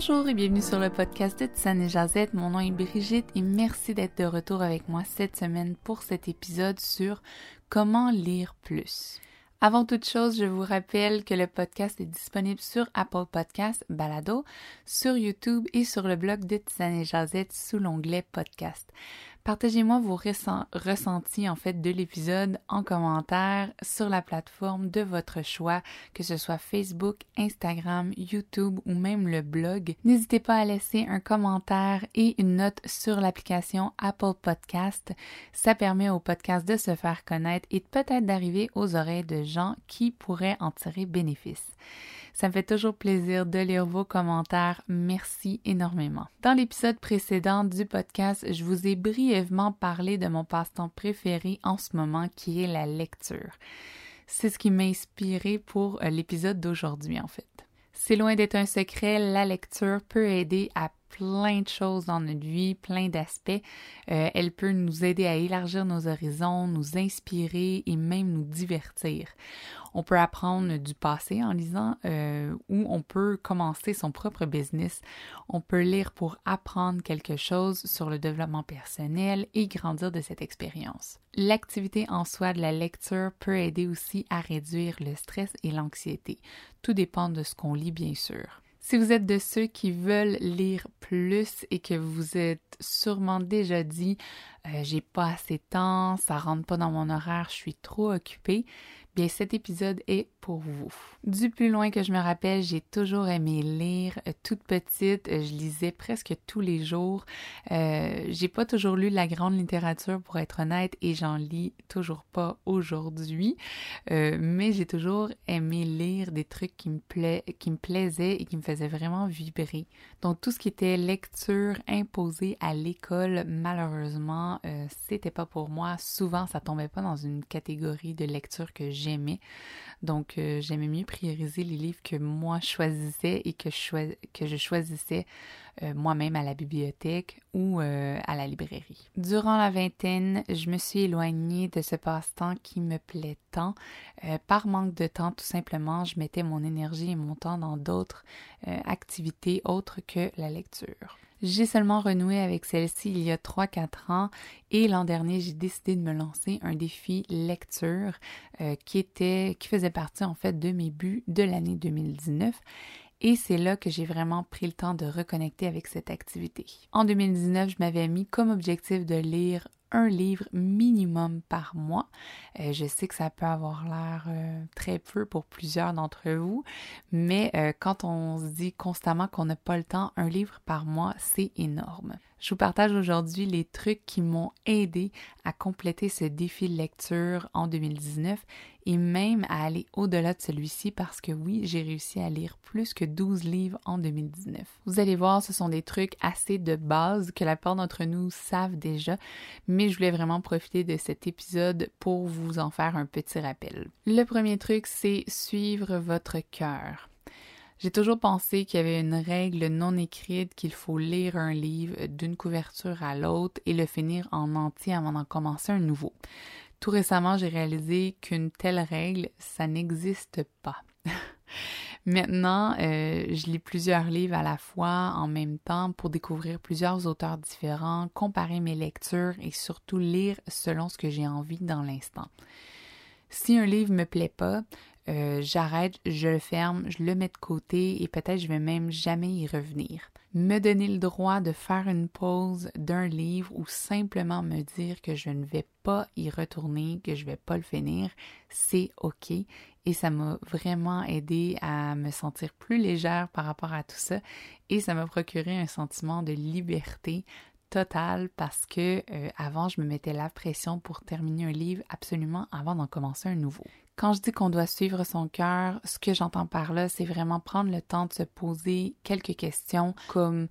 Bonjour et bienvenue sur le podcast de Tisane et Jazette. Mon nom est Brigitte et merci d'être de retour avec moi cette semaine pour cet épisode sur comment lire plus. Avant toute chose, je vous rappelle que le podcast est disponible sur Apple Podcasts, Balado, sur YouTube et sur le blog de Tisane et Jazette sous l'onglet podcast. Partagez-moi vos ressentis en fait de l'épisode en commentaire sur la plateforme de votre choix, que ce soit Facebook, Instagram, YouTube ou même le blog. N'hésitez pas à laisser un commentaire et une note sur l'application Apple Podcast. Ça permet au podcast de se faire connaître et peut-être d'arriver aux oreilles de gens qui pourraient en tirer bénéfice. Ça me fait toujours plaisir de lire vos commentaires. Merci énormément. Dans l'épisode précédent du podcast, je vous ai brièvement parlé de mon passe-temps préféré en ce moment qui est la lecture. C'est ce qui m'a inspiré pour euh, l'épisode d'aujourd'hui en fait. C'est loin d'être un secret, la lecture peut aider à plein de choses dans notre vie, plein d'aspects. Euh, elle peut nous aider à élargir nos horizons, nous inspirer et même nous divertir. On peut apprendre du passé en lisant euh, ou on peut commencer son propre business. On peut lire pour apprendre quelque chose sur le développement personnel et grandir de cette expérience. L'activité en soi de la lecture peut aider aussi à réduire le stress et l'anxiété. Tout dépend de ce qu'on lit bien sûr. Si vous êtes de ceux qui veulent lire plus et que vous êtes sûrement déjà dit euh, j'ai pas assez de temps, ça rentre pas dans mon horaire, je suis trop occupée, bien cet épisode est pour vous. Du plus loin que je me rappelle, j'ai toujours aimé lire. Euh, toute petite, euh, je lisais presque tous les jours. Euh, j'ai pas toujours lu la grande littérature pour être honnête et j'en lis toujours pas aujourd'hui. mais j'ai toujours aimé lire des trucs qui me, plaisaient et qui me faisaient vraiment vibrer. Donc tout ce qui était lecture imposée à l'école, malheureusement, c'était pas pour moi. Souvent, ça tombait pas dans une catégorie de lecture que Donc, euh, j'aimais mieux prioriser les livres que moi choisissais et que je, que je choisissais euh, moi-même à la bibliothèque ou euh, à la librairie. Durant la vingtaine, je me suis éloignée de ce passe-temps qui me plaît tant. par manque de temps, tout simplement, je mettais mon énergie et mon temps dans d'autres activités autres que la lecture. J'ai seulement renoué avec celle-ci il y a 3-4 ans et l'an dernier, j'ai décidé de me lancer un défi lecture euh, qui était qui faisait partie en fait de mes buts de l'année 2019 et c'est là que j'ai vraiment pris le temps de reconnecter avec cette activité. En 2019, je m'avais mis comme objectif de lire un livre minimum par mois. Euh, je sais que ça peut avoir l'air euh, très peu pour plusieurs d'entre vous, mais euh, quand on se dit constamment qu'on n'a pas le temps, un livre par mois, c'est énorme. Je vous partage aujourd'hui les trucs qui m'ont aidé à compléter ce défi de lecture en 2019 et même à aller au-delà de celui-ci parce que oui, j'ai réussi à lire plus que 12 livres en 2019. Vous allez voir, ce sont des trucs assez de base que la plupart d'entre nous savent déjà, mais je voulais vraiment profiter de cet épisode pour vous en faire un petit rappel. Le premier truc, c'est suivre votre cœur. J'ai toujours pensé qu'il y avait une règle non écrite qu'il faut lire un livre d'une couverture à l'autre et le finir en entier avant d'en commencer un nouveau. Tout récemment, j'ai réalisé qu'une telle règle, ça n'existe pas. Maintenant, euh, je lis plusieurs livres à la fois en même temps pour découvrir plusieurs auteurs différents, comparer mes lectures et surtout lire selon ce que j'ai envie dans l'instant. Si un livre me plaît pas, euh, j'arrête, je le ferme, je le mets de côté et peut-être je vais même jamais y revenir. Me donner le droit de faire une pause d'un livre ou simplement me dire que je ne vais pas y retourner, que je vais pas le finir, c'est ok et ça m'a vraiment aidé à me sentir plus légère par rapport à tout ça et ça m'a procuré un sentiment de liberté totale parce que euh, avant je me mettais la pression pour terminer un livre absolument avant d'en commencer un nouveau. Quand je dis qu'on doit suivre son cœur, ce que j'entends par là, c'est vraiment prendre le temps de se poser quelques questions comme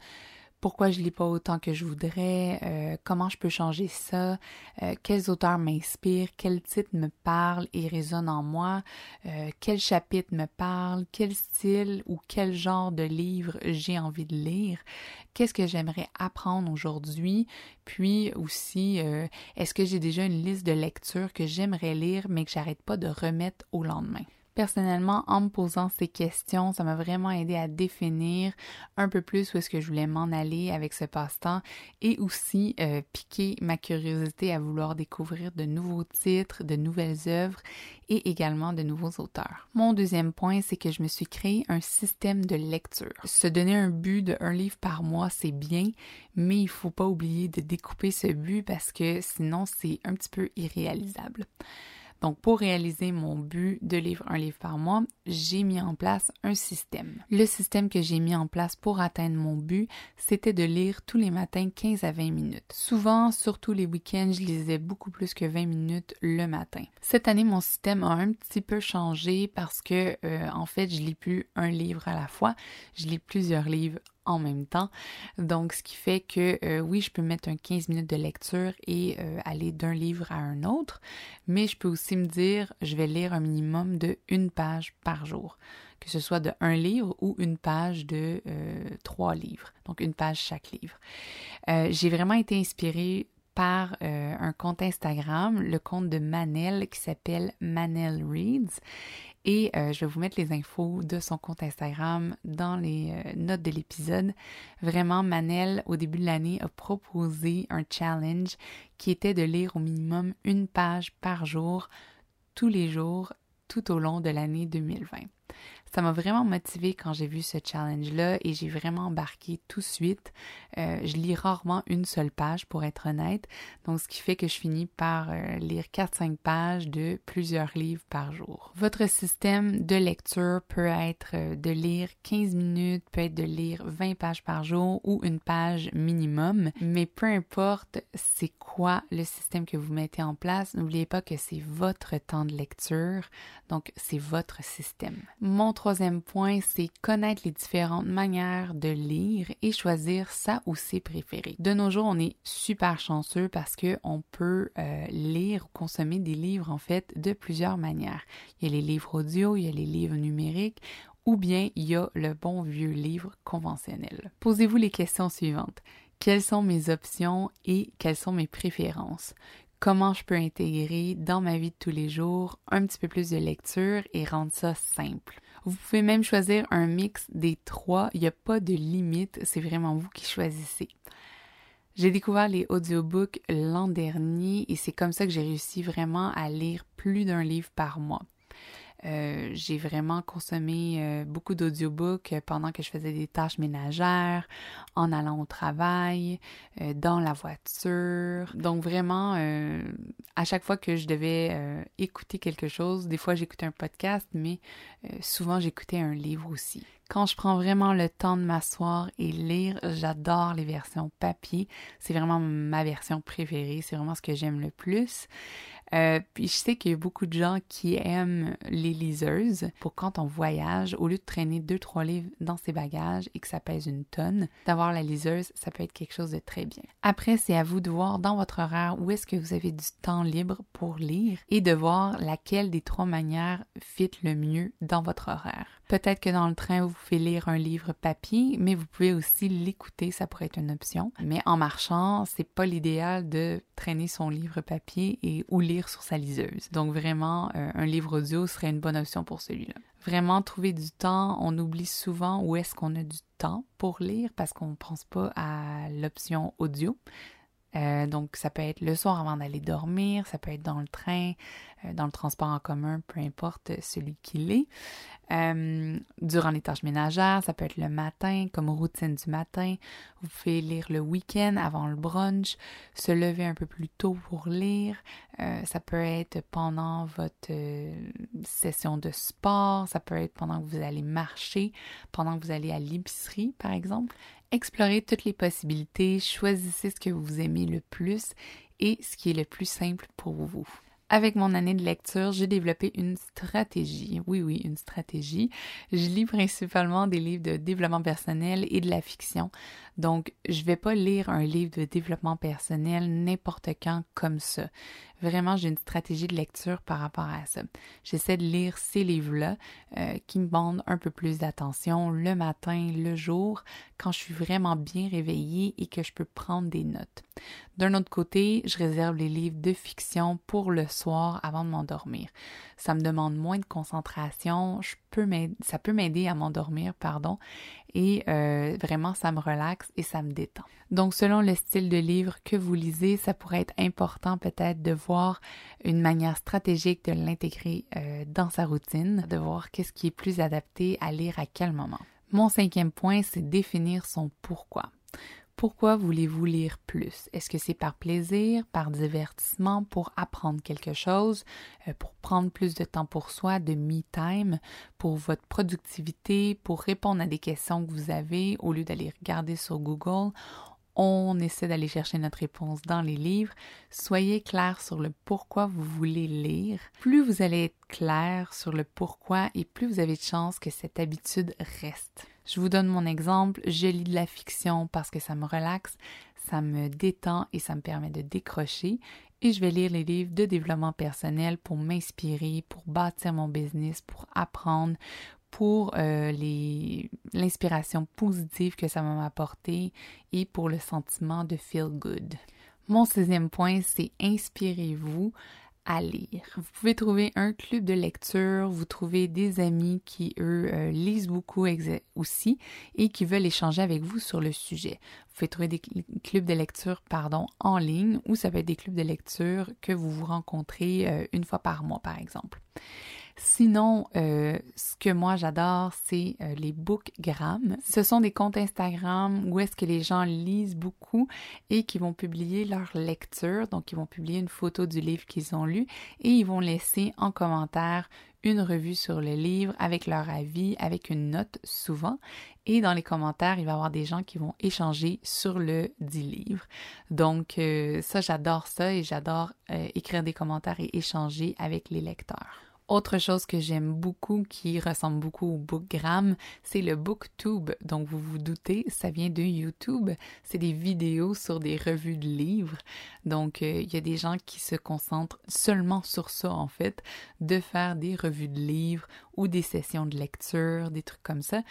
pourquoi je lis pas autant que je voudrais, euh, comment je peux changer ça, euh, quels auteurs m'inspirent, quel titre me parle et résonne en moi, euh, quel chapitre me parle, quel style ou quel genre de livre j'ai envie de lire, qu'est-ce que j'aimerais apprendre aujourd'hui, puis aussi est-ce que j'ai déjà une liste de lectures que j'aimerais lire mais que j'arrête pas de remettre au lendemain? Personnellement, en me posant ces questions, ça m'a vraiment aidé à définir un peu plus où est-ce que je voulais m'en aller avec ce passe-temps et aussi euh, piquer ma curiosité à vouloir découvrir de nouveaux titres, de nouvelles œuvres et également de nouveaux auteurs. Mon deuxième point, c'est que je me suis créé un système de lecture. Se donner un but de un livre par mois, c'est bien, mais il faut pas oublier de découper ce but parce que sinon c'est un petit peu irréalisable. Donc, pour réaliser mon but de lire un livre par mois, j'ai mis en place un système. Le système que j'ai mis en place pour atteindre mon but, c'était de lire tous les matins 15 à 20 minutes. Souvent, surtout les week-ends, je lisais beaucoup plus que 20 minutes le matin. Cette année, mon système a un petit peu changé parce que, euh, en fait, je lis plus un livre à la fois, je lis plusieurs livres en même temps. Donc, ce qui fait que euh, oui, je peux mettre un 15 minutes de lecture et euh, aller d'un livre à un autre, mais je peux aussi me dire, je vais lire un minimum de une page par jour, que ce soit de un livre ou une page de euh, trois livres, donc une page chaque livre. J'ai vraiment été inspirée par un compte Instagram, le compte de Manel qui s'appelle Manel Reads. Et euh, je vais vous mettre les infos de son compte Instagram dans les euh, notes de l'épisode. Vraiment, Manel, au début de l'année, a proposé un challenge qui était de lire au minimum une page par jour, tous les jours, tout au long de l'année 2020. Ça m'a vraiment motivé quand j'ai vu ce challenge-là et j'ai vraiment embarqué tout de suite. Euh, je lis rarement une seule page pour être honnête, donc ce qui fait que je finis par euh, lire 4-5 pages de plusieurs livres par jour. Votre système de lecture peut être euh, de lire 15 minutes, peut être de lire 20 pages par jour ou une page minimum, mais peu importe c'est quoi le système que vous mettez en place, n'oubliez pas que c'est votre temps de lecture, donc c'est votre système. Mon troisième point, c'est connaître les différentes manières de lire et choisir sa ou ses préférés. De nos jours, on est super chanceux parce que on peut euh, lire ou consommer des livres en fait de plusieurs manières. Il y a les livres audio, il y a les livres numériques ou bien il y a le bon vieux livre conventionnel. Posez-vous les questions suivantes. Quelles sont mes options et quelles sont mes préférences? Comment je peux intégrer dans ma vie de tous les jours un petit peu plus de lecture et rendre ça simple. Vous pouvez même choisir un mix des trois, il n'y a pas de limite, c'est vraiment vous qui choisissez. J'ai découvert les audiobooks l'an dernier et c'est comme ça que j'ai réussi vraiment à lire plus d'un livre par mois. Euh, j'ai vraiment consommé euh, beaucoup d'audiobooks pendant que je faisais des tâches ménagères, en allant au travail, euh, dans la voiture. Donc vraiment, à chaque fois que je devais écouter quelque chose, des fois j'écoutais un podcast, mais souvent j'écoutais un livre aussi. Quand je prends vraiment le temps de m'asseoir et lire, j'adore les versions papier. C'est vraiment ma version préférée. C'est vraiment ce que j'aime le plus. Euh, puis je sais qu'il y a beaucoup de gens qui aiment les liseuses pour quand on voyage, au lieu de traîner deux, trois livres dans ses bagages et que ça pèse une tonne, d'avoir la liseuse, ça peut être quelque chose de très bien. Après, c'est à vous de voir dans votre horaire où est-ce que vous avez du temps libre pour lire et de voir laquelle des trois manières fit le mieux dans votre horaire. Peut-être que dans le train, vous pouvez lire un livre papier, mais vous pouvez aussi l'écouter, ça pourrait être une option. Mais en marchant, c'est pas l'idéal de traîner son livre papier et ou lire sur sa liseuse. Donc vraiment, euh, un livre audio serait une bonne option pour celui-là. Vraiment trouver du temps, on oublie souvent où est-ce qu'on a du temps pour lire parce qu'on ne pense pas à l'option audio. Euh, donc, ça peut être le soir avant d'aller dormir, ça peut être dans le train, euh, dans le transport en commun, peu importe celui qu'il est. Euh, durant les tâches ménagères, ça peut être le matin, comme routine du matin. Vous pouvez lire le week-end avant le brunch, se lever un peu plus tôt pour lire. ça peut être pendant votre session de sport, ça peut être pendant que vous allez marcher, pendant que vous allez à l'épicerie, par exemple. Explorez toutes les possibilités, choisissez ce que vous aimez le plus et ce qui est le plus simple pour vous. Avec mon année de lecture, j'ai développé une stratégie. Oui, oui, une stratégie. Je lis principalement des livres de développement personnel et de la fiction. Donc, je vais pas lire un livre de développement personnel n'importe quand comme ça. vraiment, j'ai une stratégie de lecture par rapport à ça. J'essaie de lire ces livres-là euh, qui me demandent un peu plus d'attention le matin, le jour, quand je suis vraiment bien réveillée et que je peux prendre des notes. D'un autre côté, je réserve les livres de fiction pour le soir avant de m'endormir. Ça me demande moins de concentration, ça peut m'aider à m'endormir, pardon, et euh, vraiment ça me relaxe et ça me détend. Donc selon le style de livre que vous lisez, ça pourrait être important peut-être de voir une manière stratégique de l'intégrer euh, dans sa routine, de voir qu'est-ce qui est plus adapté à lire à quel moment. Mon cinquième point, c'est définir son pourquoi. Pourquoi voulez-vous lire plus? Est-ce que c'est par plaisir, par divertissement, pour apprendre quelque chose, euh, pour prendre plus de temps pour soi, de me time, pour votre productivité, pour répondre à des questions que vous avez au lieu d'aller regarder sur Google? On essaie d'aller chercher notre réponse dans les livres. Soyez clair sur le pourquoi vous voulez lire. Plus vous allez être clair sur le pourquoi et plus vous avez de chances que cette habitude reste. Je vous donne mon exemple, je lis de la fiction parce que ça me relaxe, ça me détend et ça me permet de décrocher. Et je vais lire les livres de développement personnel pour m'inspirer, pour bâtir mon business, pour apprendre, pour euh, l'inspiration positive que ça m'a apporté et pour le sentiment de feel good. Mon sixième point, c'est inspirez-vous à lire. Vous pouvez trouver un club de lecture, vous trouvez des amis qui, eux, euh, lisent beaucoup aussi et qui veulent échanger avec vous sur le sujet. Vous pouvez trouver des clubs de lecture, pardon, en ligne ou ça peut être des clubs de lecture que vous vous rencontrez euh, une fois par mois, par exemple. Sinon, euh, ce que moi j'adore, c'est euh, les bookgrams. Ce sont des comptes Instagram où est-ce que les gens lisent beaucoup et qui vont publier leur lecture. Donc, ils vont publier une photo du livre qu'ils ont lu et ils vont laisser en commentaire une revue sur le livre avec leur avis, avec une note souvent. Et dans les commentaires, il va y avoir des gens qui vont échanger sur le dit livre. Donc euh, ça, j'adore ça et j'adore écrire des commentaires et échanger avec les lecteurs. Autre chose que j'aime beaucoup, qui ressemble beaucoup au Bookgram, c'est le Booktube. Donc, vous vous doutez, ça vient de YouTube. C'est des vidéos sur des revues de livres. Donc, euh, il y a des gens qui se concentrent seulement sur ça, en fait, de faire des revues de livres ou des sessions de lecture, des trucs comme ça.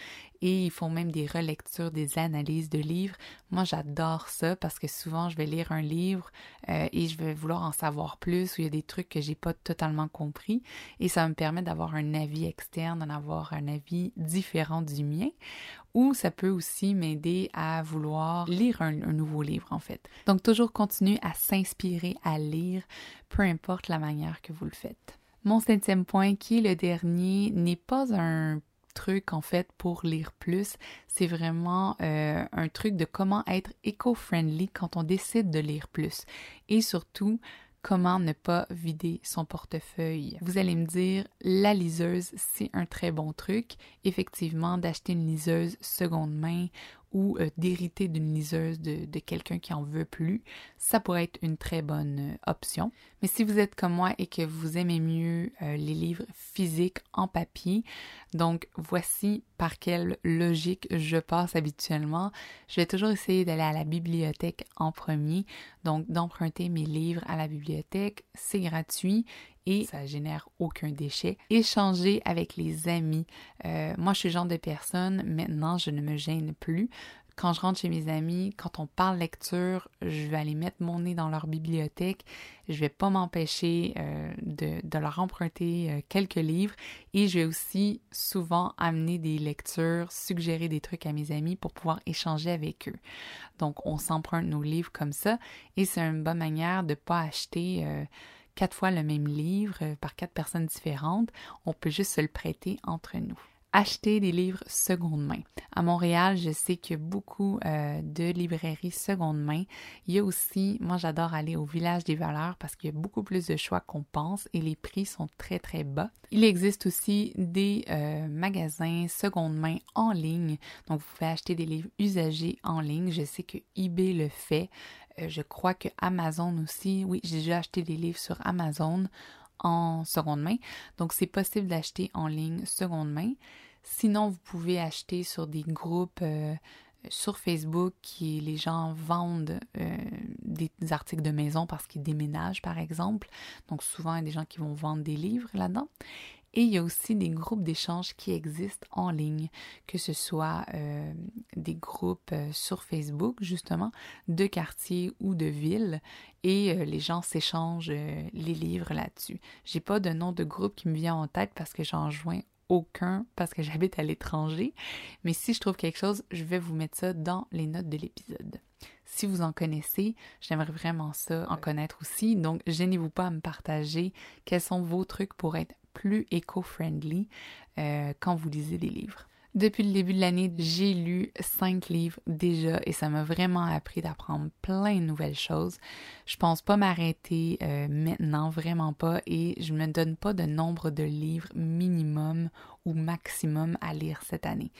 Et ils font même des relectures, des analyses de livres. Moi, j'adore ça parce que souvent, je vais lire un livre euh, et je vais vouloir en savoir plus ou il y a des trucs que j'ai pas totalement compris. Et ça me permet d'avoir un avis externe, d'en avoir un avis différent du mien. Ou ça peut aussi m'aider à vouloir lire un, un nouveau livre, en fait. Donc, toujours continuer à s'inspirer à lire, peu importe la manière que vous le faites. Mon septième point, qui est le dernier, n'est pas un truc en fait pour lire plus. C'est vraiment euh, un truc de comment être éco-friendly quand on décide de lire plus. Et surtout, comment ne pas vider son portefeuille. Vous allez me dire, la liseuse, c'est un très bon truc. Effectivement, d'acheter une liseuse seconde main ou euh, d'hériter d'une liseuse de, quelqu'un qui en veut plus, ça pourrait être une très bonne euh, option. Mais si vous êtes comme moi et que vous aimez mieux euh, les livres physiques en papier, donc voici par quelle logique je passe habituellement. Je vais toujours essayer d'aller à la bibliothèque en premier, donc d'emprunter mes livres à la bibliothèque, c'est gratuit et ça génère aucun déchet. Échanger avec les amis. Euh, moi, je suis le genre de personne, maintenant, je ne me gêne plus. Quand je rentre chez mes amis, quand on parle lecture, je vais aller mettre mon nez dans leur bibliothèque. Je vais pas m'empêcher euh, de, leur emprunter euh, quelques livres et je vais aussi souvent amener des lectures, suggérer des trucs à mes amis pour pouvoir échanger avec eux. Donc, on s'emprunte nos livres comme ça et c'est une bonne manière de pas acheter quatre fois le même livre euh, par quatre personnes différentes, on peut juste se le prêter entre nous acheter des livres seconde main. À Montréal, je sais qu'il y a beaucoup euh, de librairies seconde main. Il y a aussi, moi j'adore aller au village des valeurs parce qu'il y a beaucoup plus de choix qu'on pense et les prix sont très très bas. Il existe aussi des euh, magasins seconde main en ligne. Donc vous pouvez acheter des livres usagés en ligne. Je sais que eBay le fait. Euh, je crois que Amazon aussi, oui, j'ai déjà acheté des livres sur Amazon en seconde main. Donc, c'est possible d'acheter en ligne seconde main. Sinon, vous pouvez acheter sur des groupes euh, sur Facebook, qui les gens vendent euh, des articles de maison parce qu'ils déménagent, par exemple. Donc souvent, il y a des gens qui vont vendre des livres là-dedans. Et il y a aussi des groupes d'échange qui existent en ligne, que ce soit euh, des groupes euh, sur Facebook, justement, de quartiers ou de villes, et euh, les gens s'échangent les livres là-dessus. J'ai pas de nom de groupe qui me vient en tête parce que j'en joins aucun parce que j'habite à l'étranger, mais si je trouve quelque chose, je vais vous mettre ça dans les notes de l'épisode. Si vous en connaissez, j'aimerais vraiment ça en connaître aussi, donc gênez-vous pas à me partager quels sont vos trucs pour être plus éco-friendly euh, quand vous lisez des livres. Depuis le début de l'année, j'ai lu cinq livres déjà et ça m'a vraiment appris d'apprendre plein de nouvelles choses. Je pense pas m'arrêter euh, maintenant, vraiment pas, et je me donne pas de nombre de livres minimum ou maximum à lire cette année.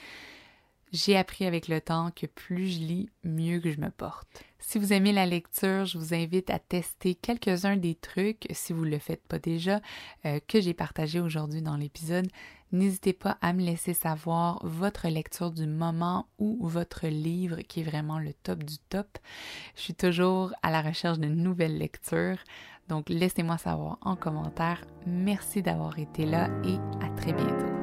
J'ai appris avec le temps que plus je lis, mieux que je me porte. Si vous aimez la lecture, je vous invite à tester quelques-uns des trucs, si vous ne le faites pas déjà, euh, que j'ai partagé aujourd'hui dans l'épisode. N'hésitez pas à me laisser savoir votre lecture du moment ou votre livre qui est vraiment le top du top. Je suis toujours à la recherche de nouvelles lectures, donc laissez-moi savoir en commentaire. Merci d'avoir été là et à très bientôt.